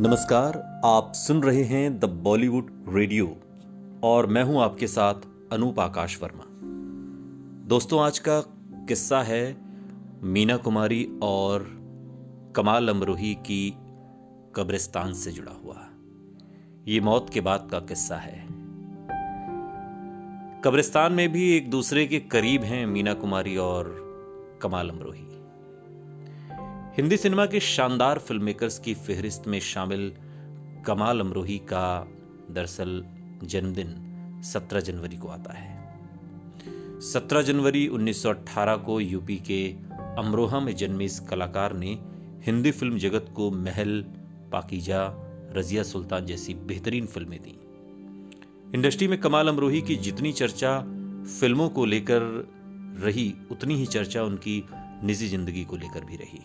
नमस्कार, आप सुन रहे हैं द बॉलीवुड रेडियो और मैं हूँ आपके साथ अनूप आकाश वर्मा। दोस्तों, आज का किस्सा है मीना कुमारी और कमाल अमरोही की कब्रिस्तान से जुड़ा हुआ। ये मौत के बाद का किस्सा है। कब्रिस्तान में भी एक दूसरे के करीब हैं मीना कुमारी और कमाल अमरोही। हिंदी सिनेमा के शानदार फ़िल्म मेकर्स की फेहरिस्त में शामिल कमाल अमरोही का दरअसल जन्मदिन 17 जनवरी को आता है। 17 जनवरी 1918 को यूपी के अमरोहा में जन्मे इस कलाकार ने हिंदी फ़िल्म जगत को महल, पाकिजा, रजिया सुल्तान जैसी बेहतरीन फ़िल्में दी। इंडस्ट्री में कमाल अमरोही की जितनी चर्चा फ़िल्मों को लेकर रही, उतनी ही चर्चा उनकी निजी ज़िंदगी को लेकर भी रही।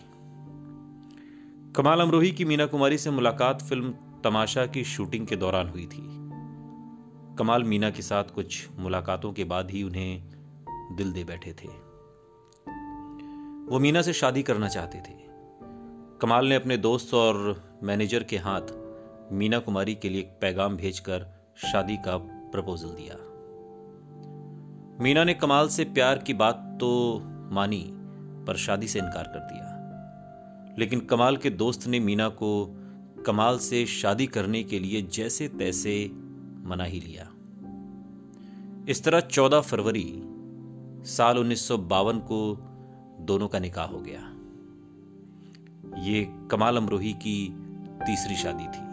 कमाल अमरोही की मीना कुमारी से मुलाकात फ़िल्म तमाशा की शूटिंग के दौरान हुई थी। कमाल मीना के साथ कुछ मुलाकातों के बाद ही उन्हें दिल दे बैठे थे। वो मीना से शादी करना चाहते थे। कमाल ने अपने दोस्त और मैनेजर के हाथ मीना कुमारी के लिए एक पैगाम भेजकर शादी का प्रपोजल दिया। मीना ने कमाल से प्यार की बात तो मानी, पर शादी से इनकार कर दिया। लेकिन कमाल के दोस्त ने मीना को कमाल से शादी करने के लिए जैसे तैसे मना ही लिया। इस तरह 14 फरवरी साल उन्नीस सौ बावन को दोनों का निकाह हो गया। ये कमाल अमरोही की तीसरी शादी थी।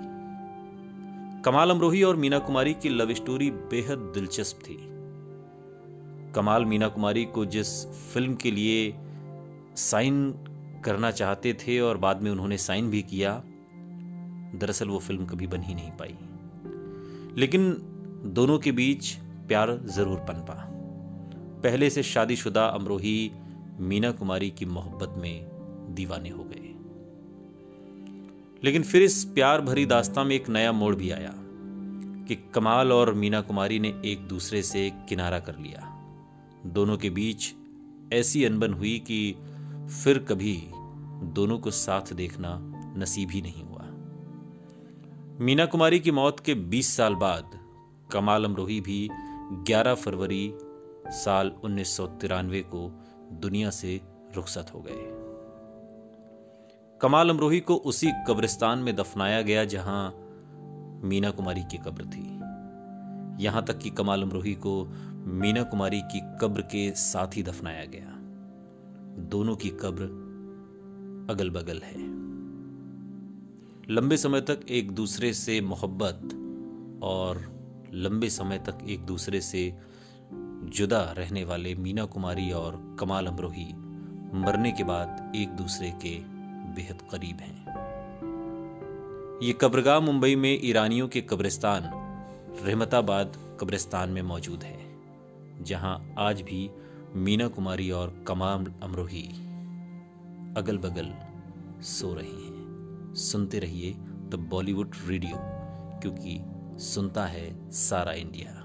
कमाल अमरोही और मीना कुमारी की लव स्टोरी बेहद दिलचस्प थी। कमाल मीना कुमारी को जिस फ़िल्म के लिए साइन करना चाहते थे और बाद में उन्होंने साइन भी किया। दरअसल वो फ़िल्म कभी बन ही नहीं पाई। लेकिन दोनों के बीच प्यार ज़रूर पनपा। पहले से शादीशुदा अमरोही मीना कुमारी की मोहब्बत में दीवाने हो गए। लेकिन फिर इस प्यार भरी दास्ता में एक नया मोड़ भी आया कि कमाल और मीना कुमारी ने एक दूसरे से किनारा कर लिया। दोनों के बीच ऐसी अनबन हुई कि फिर कभी दोनों को साथ देखना नसीब ही नहीं हुआ। मीना कुमारी की मौत के 20 साल बाद कमाल अमरोही भी 11 फरवरी साल उन्नीस सौ तिरानवे को दुनिया से रुखसत हो गए। कमाल अमरोही को उसी कब्रिस्तान में दफनाया गया जहाँ मीना कुमारी की कब्र थी। यहाँ तक कि कमाल अमरोही को मीना कुमारी की कब्र के साथ ही दफनाया गया। दोनों की कब्र अगल बगल है। लंबे समय तक एक दूसरे से मोहब्बत और लंबे समय तक एक दूसरे से जुदा रहने वाले मीना कुमारी और कमाल अमरोही मरने के बाद एक दूसरे के बेहद करीब हैं। ये कब्रगाह मुंबई में ईरानियों के कब्रिस्तान, रहमताबाद कब्रिस्तान में मौजूद है, जहाँ आज भी मीना कुमारी और कमाम अमरोही अगल बगल सो रही हैं। सुनते रहिए द बॉलीवुड रेडियो क्योंकि सुनता है सारा इंडिया।